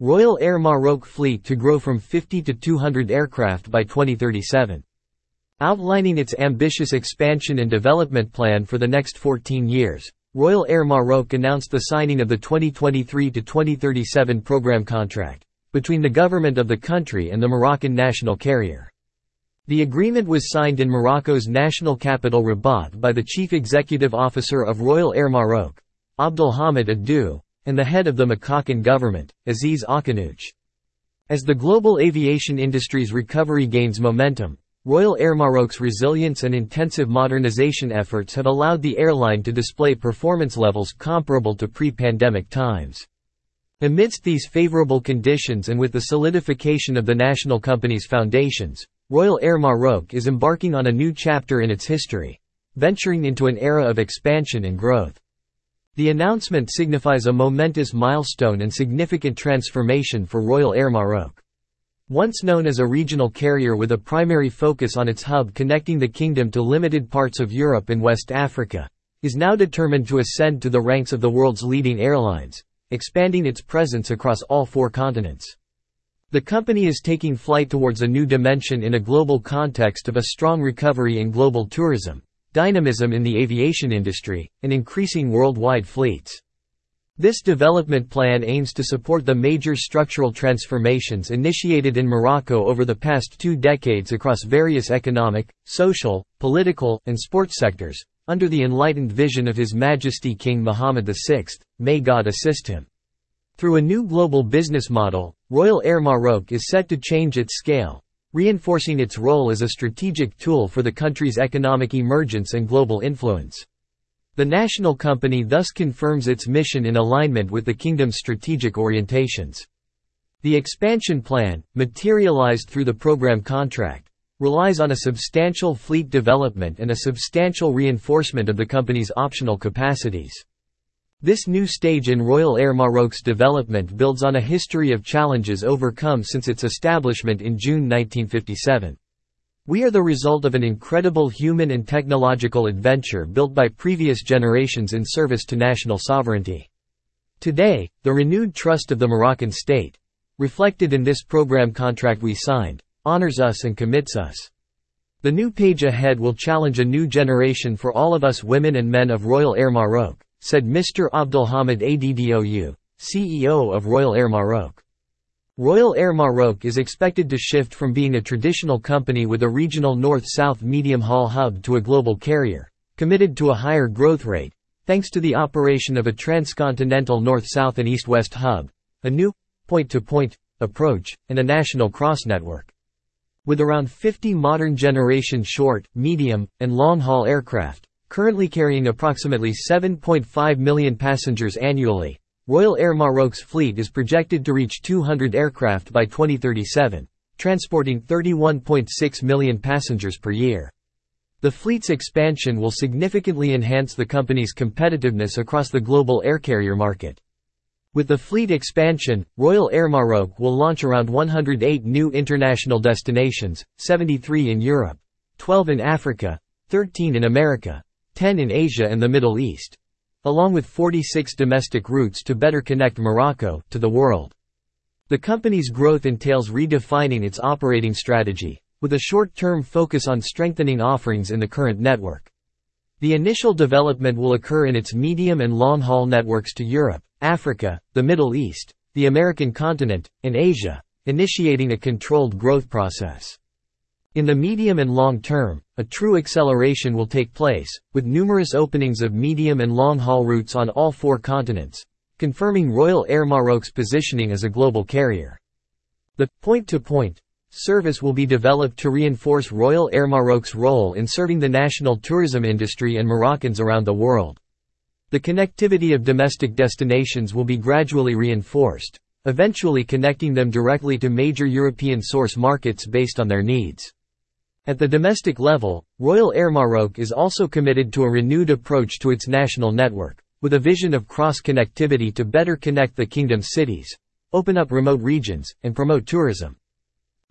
Royal Air Maroc fleet to grow from 50 to 200 aircraft by 2037. Outlining its ambitious expansion and development plan for the next 14 years, Royal Air Maroc announced the signing of the 2023 to 2037 program contract between the government of the country and the Moroccan national carrier. The agreement was signed in Morocco's national capital Rabat by the chief executive officer of Royal Air Maroc, Abdelhamid Addou, and the head of the Moroccan government, Aziz Akhannouch. As the global aviation industry's recovery gains momentum, Royal Air Maroc's resilience and intensive modernization efforts have allowed the airline to display performance levels comparable to pre-pandemic times. Amidst these favorable conditions and with the solidification of the national company's foundations, Royal Air Maroc is embarking on a new chapter in its history, venturing into an era of expansion and growth. The announcement signifies a momentous milestone and significant transformation for Royal Air Maroc. Once known as a regional carrier with a primary focus on its hub connecting the kingdom to limited parts of Europe and West Africa, is now determined to ascend to the ranks of the world's leading airlines, expanding its presence across all four continents. The company is taking flight towards a new dimension in a global context of a strong recovery in global tourism, dynamism in the aviation industry, and increasing worldwide fleets. This development plan aims to support the major structural transformations initiated in Morocco over the past two decades across various economic, social, political, and sports sectors, under the enlightened vision of His Majesty King Mohammed VI, may God assist him. Through a new global business model, Royal Air Maroc is set to change its scale, reinforcing its role as a strategic tool for the country's economic emergence and global influence. The national company thus confirms its mission in alignment with the kingdom's strategic orientations. The expansion plan, materialized through the program contract, relies on a substantial fleet development and a substantial reinforcement of the company's optional capacities. This new stage in Royal Air Maroc's development builds on a history of challenges overcome since its establishment in June 1957. We are the result of an incredible human and technological adventure built by previous generations in service to national sovereignty. Today, the renewed trust of the Moroccan state, reflected in this program contract we signed, honors us and commits us. The new page ahead will challenge a new generation for all of us women and men of Royal Air Maroc said Mr. Abdelhamid Addou, CEO of Royal Air Maroc. Royal Air Maroc is expected to shift from being a traditional company with a regional north-south medium-haul hub to a global carrier, committed to a higher growth rate, thanks to the operation of a transcontinental north-south and east-west hub, a new point-to-point -point approach, and a national cross network. With around 50 modern generation short, medium, and long-haul aircraft, Currently carrying approximately 7.5 million passengers annually, Royal Air Maroc's fleet is projected to reach 200 aircraft by 2037, transporting 31.6 million passengers per year. The fleet's expansion will significantly enhance the company's competitiveness across the global air carrier market. With the fleet expansion, Royal Air Maroc will launch around 108 new international destinations, 73 in Europe, 12 in Africa, 13 in America, 10 in Asia and the Middle East. Along with 46 domestic routes to better connect Morocco to the world. The company's growth entails redefining its operating strategy, with a short-term focus on strengthening offerings in the current network. The initial development will occur in its medium and long-haul networks to Europe, Africa, the Middle East, the American continent, and Asia, initiating a controlled growth process. In the medium and long term, a true acceleration will take place, with numerous openings of medium and long-haul routes on all four continents, confirming Royal Air Maroc's positioning as a global carrier. The point-to-point service will be developed to reinforce Royal Air Maroc's role in serving the national tourism industry and Moroccans around the world. The connectivity of domestic destinations will be gradually reinforced, eventually connecting them directly to major European source markets based on their needs. At the domestic level, Royal Air Maroc is also committed to a renewed approach to its national network, with a vision of cross-connectivity to better connect the kingdom's cities, open up remote regions, and promote tourism.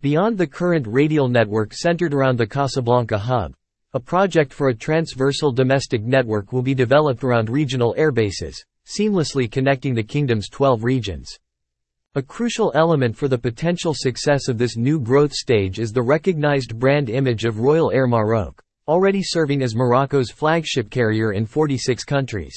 Beyond the current radial network centered around the Casablanca hub, a project for a transversal domestic network will be developed around regional airbases, seamlessly connecting the kingdom's 12 regions. A crucial element for the potential success of this new growth stage is the recognized brand image of Royal Air Maroc, already serving as Morocco's flagship carrier in 46 countries.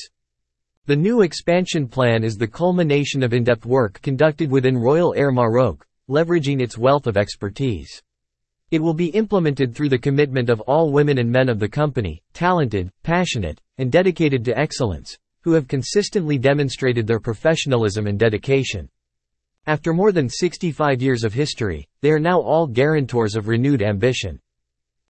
The new expansion plan is the culmination of in-depth work conducted within Royal Air Maroc, leveraging its wealth of expertise. It will be implemented through the commitment of all women and men of the company, talented, passionate, and dedicated to excellence, who have consistently demonstrated their professionalism and dedication. After more than 65 years of history, they are now all guarantors of renewed ambition.